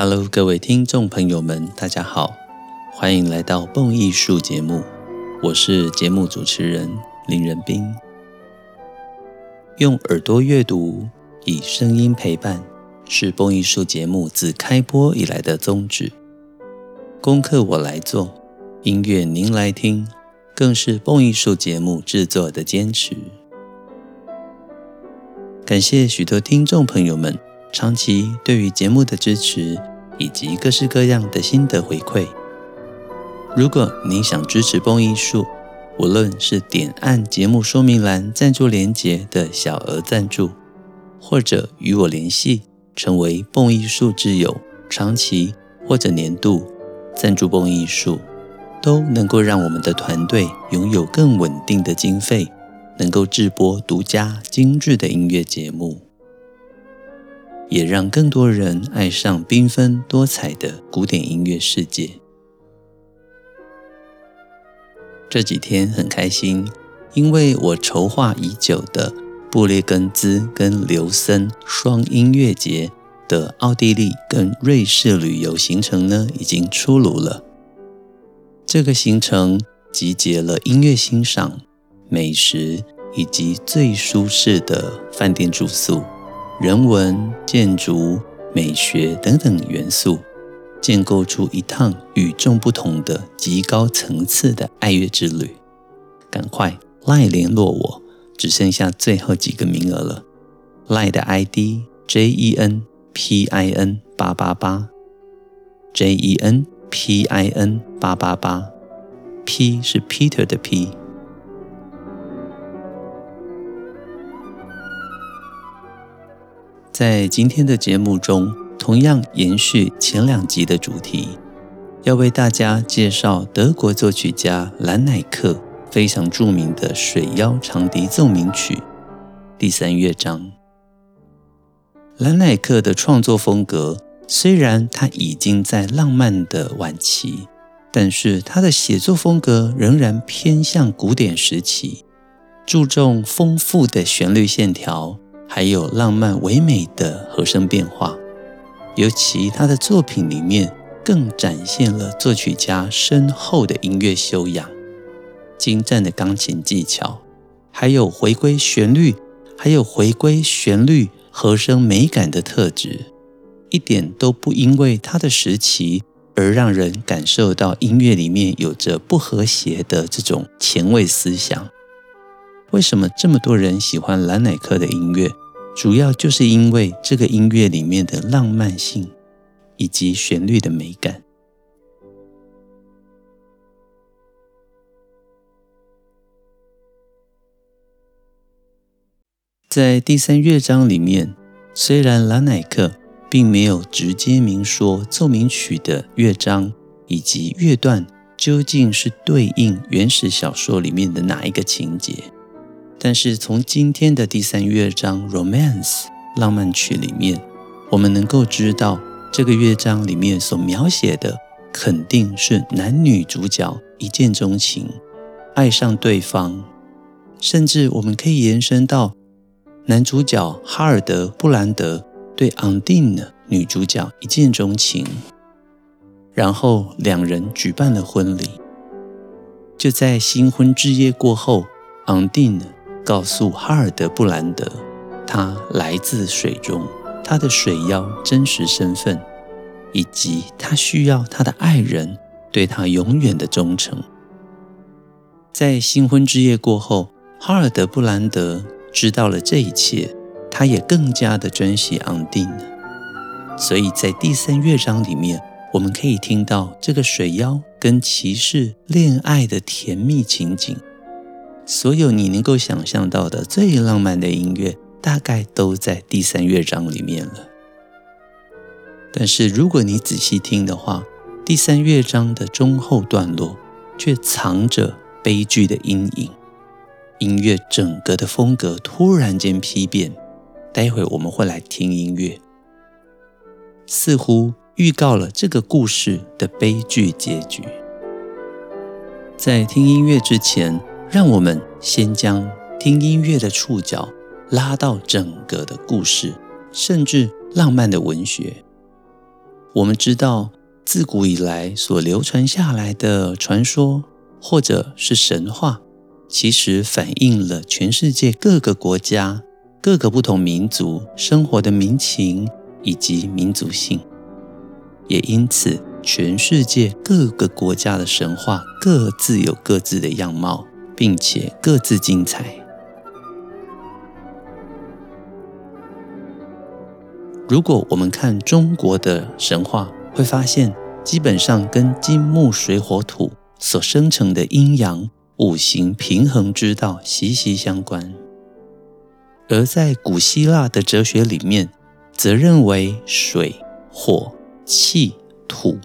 Hello，各位听众朋友们，大家好，欢迎来到《蹦艺术》节目，我是节目主持人林仁斌。用耳朵阅读，以声音陪伴，是《蹦艺术》节目自开播以来的宗旨。功课我来做，音乐您来听，更是《蹦艺术》节目制作的坚持。感谢许多听众朋友们长期对于节目的支持，以及各式各样的心得回馈。如果您想支持《蹦艺术》，无论是点按节目说明栏赞助连结的小额赞助，或者与我联系成为《蹦艺术》之友，长期或者年度赞助《蹦艺术》，都能够让我们的团队拥有更稳定的经费。能够制播独家精致的音乐节目，也让更多人爱上缤纷多彩的古典音乐世界。这几天很开心，因为我筹划已久的布列根兹跟琉森双音乐节的奥地利跟瑞士旅游行程呢，已经出炉了。这个行程集结了音乐欣赏。美食以及最舒适的饭店住宿、人文、建筑、美学等等元素，建构出一趟与众不同的极高层次的爱乐之旅。赶快赖联络我，只剩下最后几个名额了。LINE 的 ID J E N P I N 八八八，J E N P I N 八八八，P 是 Peter 的 P。在今天的节目中，同样延续前两集的主题，要为大家介绍德国作曲家兰乃克非常著名的《水妖长笛奏鸣曲》第三乐章。兰乃克的创作风格虽然他已经在浪漫的晚期，但是他的写作风格仍然偏向古典时期，注重丰富的旋律线条。还有浪漫唯美的和声变化，尤其他的作品里面更展现了作曲家深厚的音乐修养、精湛的钢琴技巧，还有回归旋律，还有回归旋律和声美感的特质，一点都不因为他的时期而让人感受到音乐里面有着不和谐的这种前卫思想。为什么这么多人喜欢蓝乃克的音乐？主要就是因为这个音乐里面的浪漫性以及旋律的美感。在第三乐章里面，虽然蓝乃克并没有直接明说奏鸣曲的乐章以及乐段究竟是对应原始小说里面的哪一个情节。但是从今天的第三乐章《Romance》浪漫曲里面，我们能够知道，这个乐章里面所描写的肯定是男女主角一见钟情，爱上对方，甚至我们可以延伸到男主角哈尔德·布兰德对昂蒂娜女主角一见钟情，然后两人举办了婚礼。就在新婚之夜过后，昂蒂娜。告诉哈尔德·布兰德，他来自水中，他的水妖真实身份，以及他需要他的爱人对他永远的忠诚。在新婚之夜过后，哈尔德·布兰德知道了这一切，他也更加的珍惜昂蒂娜。所以在第三乐章里面，我们可以听到这个水妖跟骑士恋爱的甜蜜情景。所有你能够想象到的最浪漫的音乐，大概都在第三乐章里面了。但是如果你仔细听的话，第三乐章的中后段落却藏着悲剧的阴影，音乐整个的风格突然间丕变。待会我们会来听音乐，似乎预告了这个故事的悲剧结局。在听音乐之前，让我们先将听音乐的触角拉到整个的故事，甚至浪漫的文学。我们知道，自古以来所流传下来的传说或者是神话，其实反映了全世界各个国家、各个不同民族生活的民情以及民族性。也因此，全世界各个国家的神话各自有各自的样貌，并且各自精彩。如果我们看中国的神话，会发现基本上跟金木水火土所生成的阴阳五行平衡之道息息相关。而在古希腊的哲学里面，则认为水、火、气、土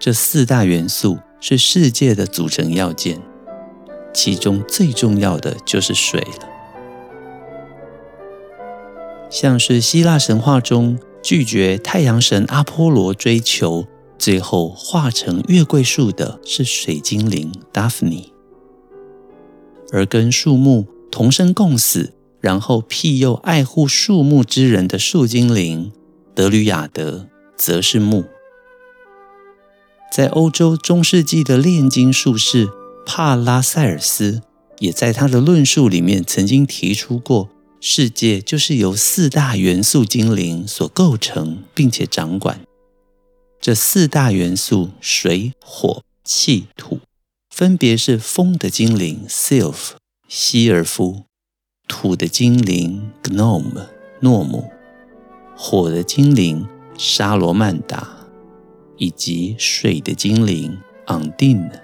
这四大元素是世界的组成要件，其中最重要的就是水了。像是希腊神话中拒绝太阳神阿波罗追求，最后化成月桂树的是水精灵达芙妮，而跟树木同生共死，然后庇佑爱护树木之人的树精灵德吕亚德，则是木。在欧洲中世纪的炼金术士帕拉塞尔斯，也在他的论述里面曾经提出过。世界就是由四大元素精灵所构成，并且掌管。这四大元素水、火、气、土，分别是风的精灵 Sylph 希尔夫，土的精灵 Gnome 诺姆，火的精灵沙罗曼达，以及水的精灵 Undine。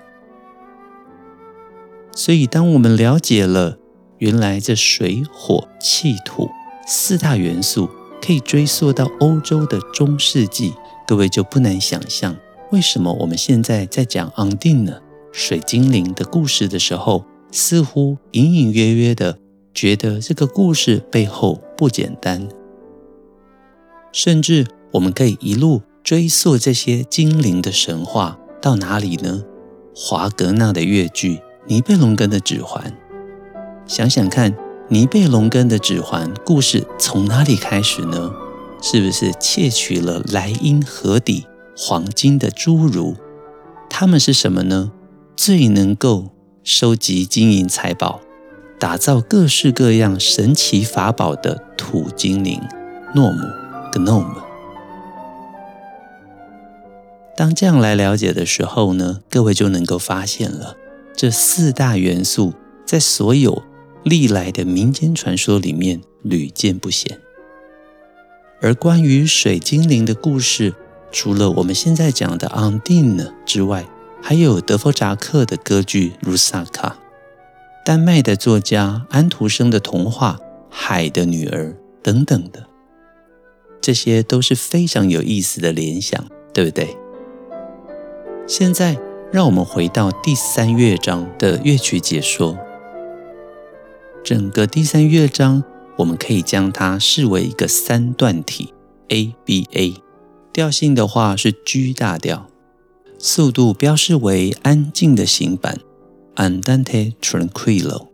所以，当我们了解了。原来这水火气土四大元素可以追溯到欧洲的中世纪，各位就不难想象，为什么我们现在在讲 Undine 水精灵的故事的时候，似乎隐隐约约的觉得这个故事背后不简单，甚至我们可以一路追溯这些精灵的神话到哪里呢？华格纳的乐剧《尼贝龙根的指环》。想想看，尼贝龙根的指环故事从哪里开始呢？是不是窃取了莱茵河底黄金的侏儒？他们是什么呢？最能够收集金银财宝，打造各式各样神奇法宝的土精灵诺姆 （Gnome）。当这样来了解的时候呢，各位就能够发现了这四大元素在所有。历来的民间传说里面屡见不鲜，而关于水精灵的故事，除了我们现在讲的 Undine 之外，还有德弗扎克的歌剧《卢萨卡》，丹麦的作家安徒生的童话《海的女儿》等等的，这些都是非常有意思的联想，对不对？现在让我们回到第三乐章的乐曲解说。整个第三乐章，我们可以将它视为一个三段体 A B A，调性的话是 G 大调，速度标示为安静的行板 Andante tranquillo。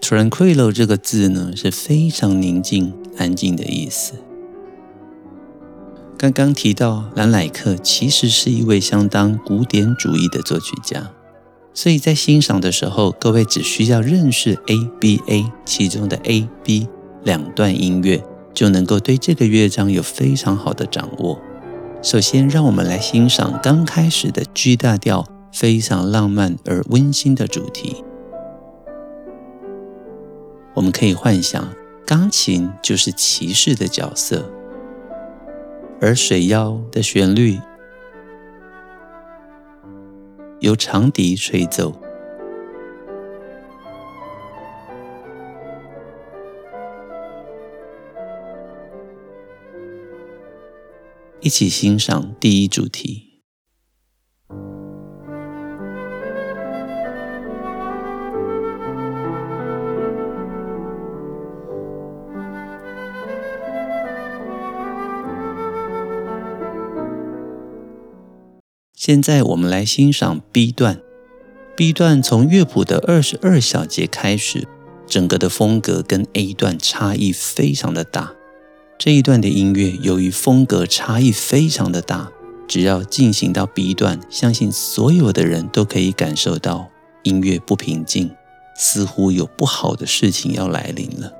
tranquillo 这个字呢是非常宁静、安静的意思。刚刚提到兰乃克其实是一位相当古典主义的作曲家。所以在欣赏的时候，各位只需要认识 A B A 其中的 A B 两段音乐，就能够对这个乐章有非常好的掌握。首先，让我们来欣赏刚开始的 G 大调，非常浪漫而温馨的主题。我们可以幻想，钢琴就是骑士的角色，而水妖的旋律。由长笛吹奏，一起欣赏第一主题。现在我们来欣赏 B 段。B 段从乐谱的二十二小节开始，整个的风格跟 A 段差异非常的大。这一段的音乐由于风格差异非常的大，只要进行到 B 段，相信所有的人都可以感受到音乐不平静，似乎有不好的事情要来临了。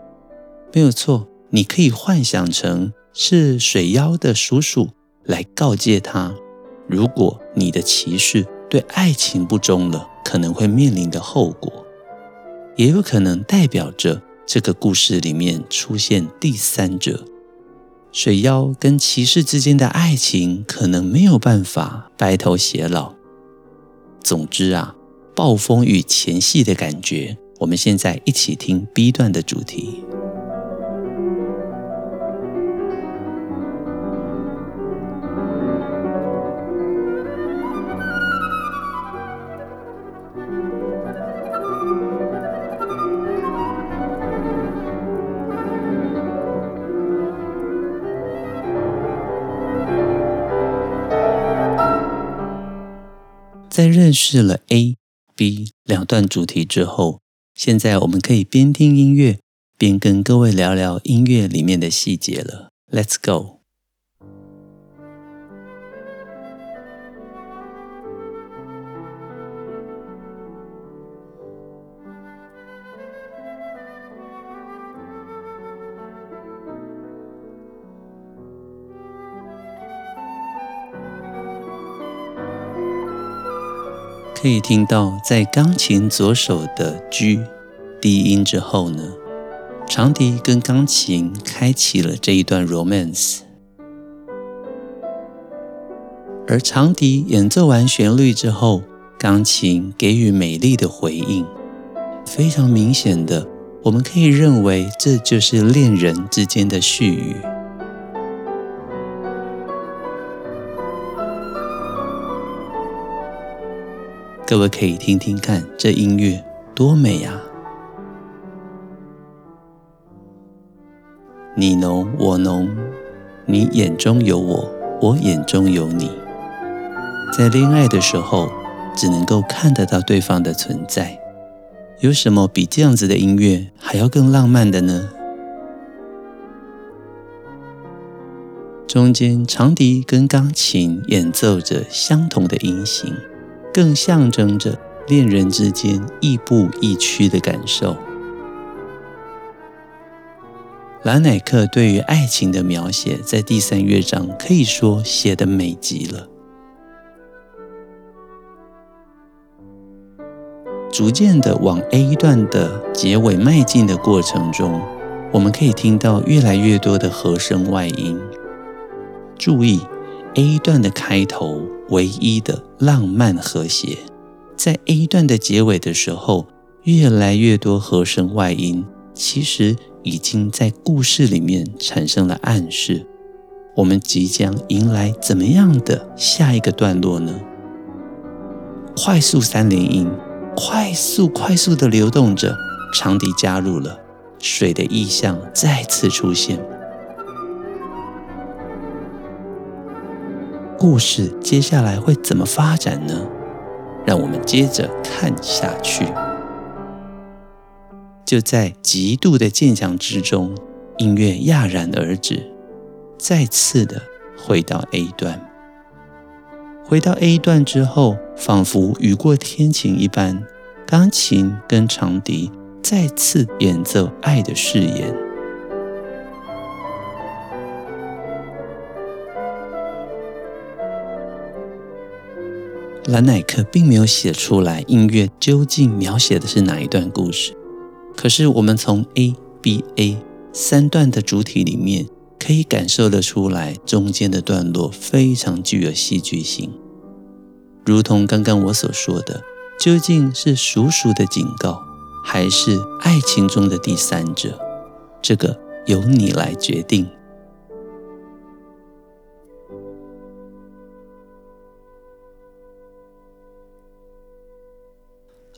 没有错，你可以幻想成是水妖的叔叔来告诫他，如果你的骑士对爱情不忠了，可能会面临的后果，也有可能代表着这个故事里面出现第三者。水妖跟骑士之间的爱情可能没有办法白头偕老。总之啊，暴风雨前夕的感觉，我们现在一起听 B 段的主题。试了 A、B 两段主题之后，现在我们可以边听音乐边跟各位聊聊音乐里面的细节了。Let's go。可以听到，在钢琴左手的 G 低音之后呢，长笛跟钢琴开启了这一段 romance，而长笛演奏完旋律之后，钢琴给予美丽的回应，非常明显的，我们可以认为这就是恋人之间的絮语。各位可以听听看，这音乐多美呀！你浓我浓，你眼中有我，我眼中有你。在恋爱的时候，只能够看得到对方的存在。有什么比这样子的音乐还要更浪漫的呢？中间长笛跟钢琴演奏着相同的音型。更象征着恋人之间亦步亦趋的感受。兰乃克对于爱情的描写，在第三乐章可以说写得美极了。逐渐的往 A 段的结尾迈进的过程中，我们可以听到越来越多的和声外音。注意。A 段的开头唯一的浪漫和谐，在 A 段的结尾的时候，越来越多和声外音，其实已经在故事里面产生了暗示。我们即将迎来怎么样的下一个段落呢？快速三连音，快速快速的流动着，长笛加入了，水的意象再次出现。故事接下来会怎么发展呢？让我们接着看下去。就在极度的渐强之中，音乐戛然而止，再次的回到 A 段。回到 A 段之后，仿佛雨过天晴一般，钢琴跟长笛再次演奏爱的誓言。兰乃克并没有写出来音乐究竟描写的是哪一段故事，可是我们从 A、B、A 三段的主体里面可以感受得出来，中间的段落非常具有戏剧性，如同刚刚我所说的，究竟是叔叔的警告，还是爱情中的第三者？这个由你来决定。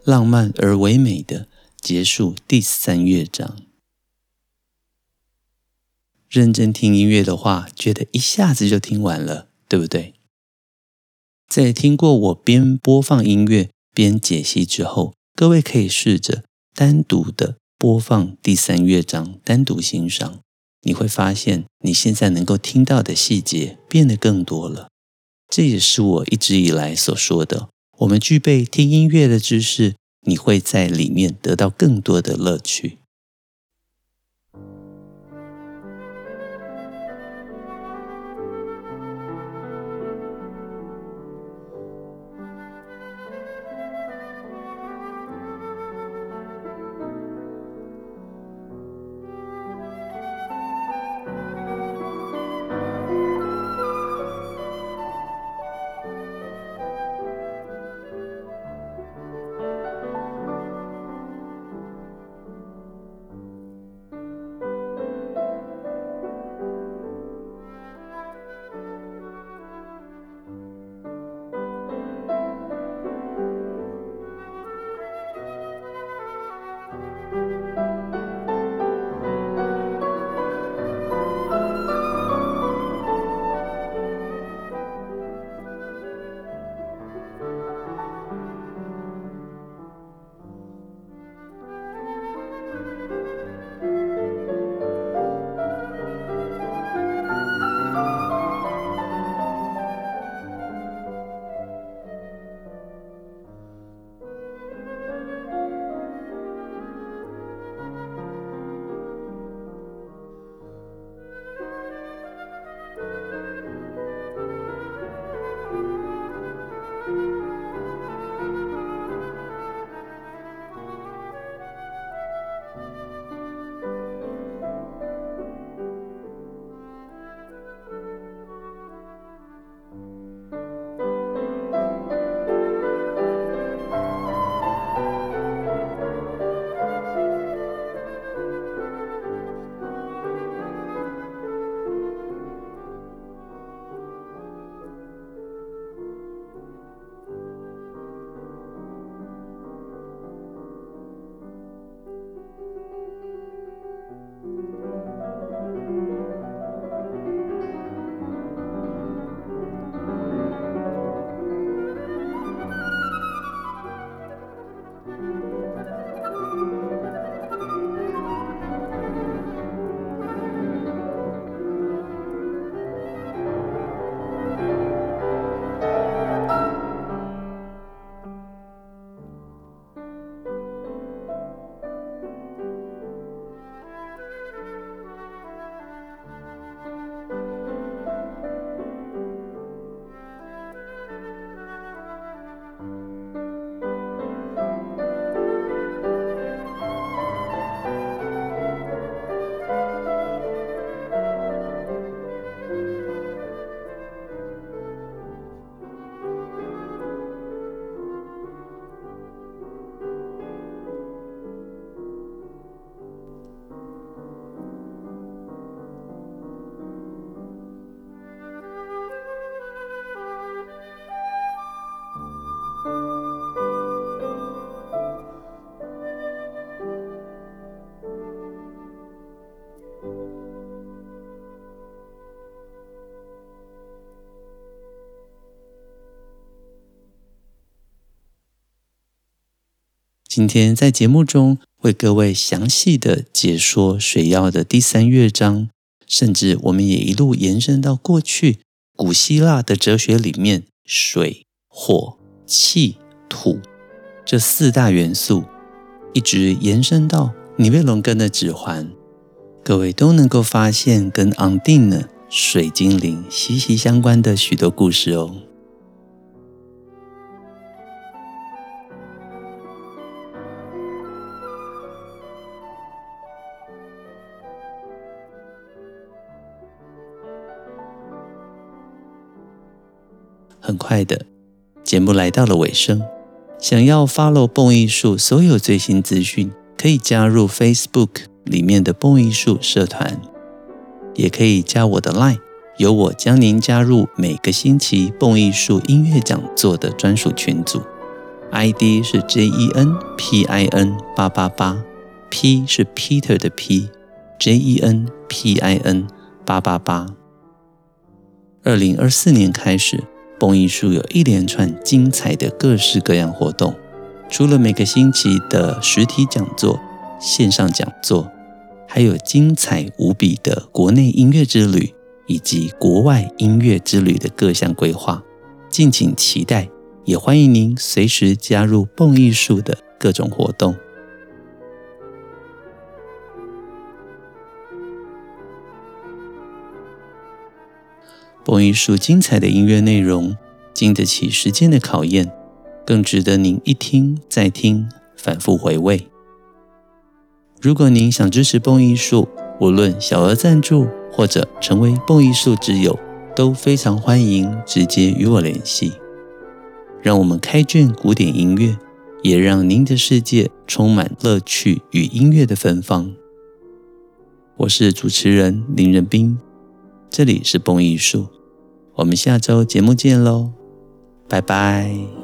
浪漫而唯美的结束第三乐章。认真听音乐的话，觉得一下子就听完了，对不对？在听过我边播放音乐边解析之后，各位可以试着单独的播放第三乐章，单独欣赏，你会发现你现在能够听到的细节变得更多了。这也是我一直以来所说的：我们具备听音乐的知识，你会在里面得到更多的乐趣。今天在节目中为各位详细的解说水曜的第三乐章，甚至我们也一路延伸到过去古希腊的哲学里面，水、火、气、土这四大元素，一直延伸到尼贝龙根的指环，各位都能够发现跟昂定呢水精灵息息相关的许多故事哦。很快的，节目来到了尾声。想要 follow 蹦艺术所有最新资讯，可以加入 Facebook 里面的蹦艺术社团，也可以加我的 Line，由我将您加入每个星期蹦艺术音乐讲座的专属群组。ID 是 J E N P I N 八八八，P 是 Peter 的 P，J E N P I N 八八八。二零二四年开始。蹦艺术有一连串精彩的各式各样活动，除了每个星期的实体讲座、线上讲座，还有精彩无比的国内音乐之旅以及国外音乐之旅的各项规划。敬请期待，也欢迎您随时加入蹦艺术的各种活动。蹦艺术精彩的音乐内容，经得起时间的考验，更值得您一听再听，反复回味。如果您想支持蹦艺术，无论小额赞助或者成为蹦艺术之友，都非常欢迎直接与我联系。让我们开卷古典音乐，也让您的世界充满乐趣与音乐的芬芳。我是主持人林仁斌，这里是蹦艺术。我们下周节目见喽，拜拜。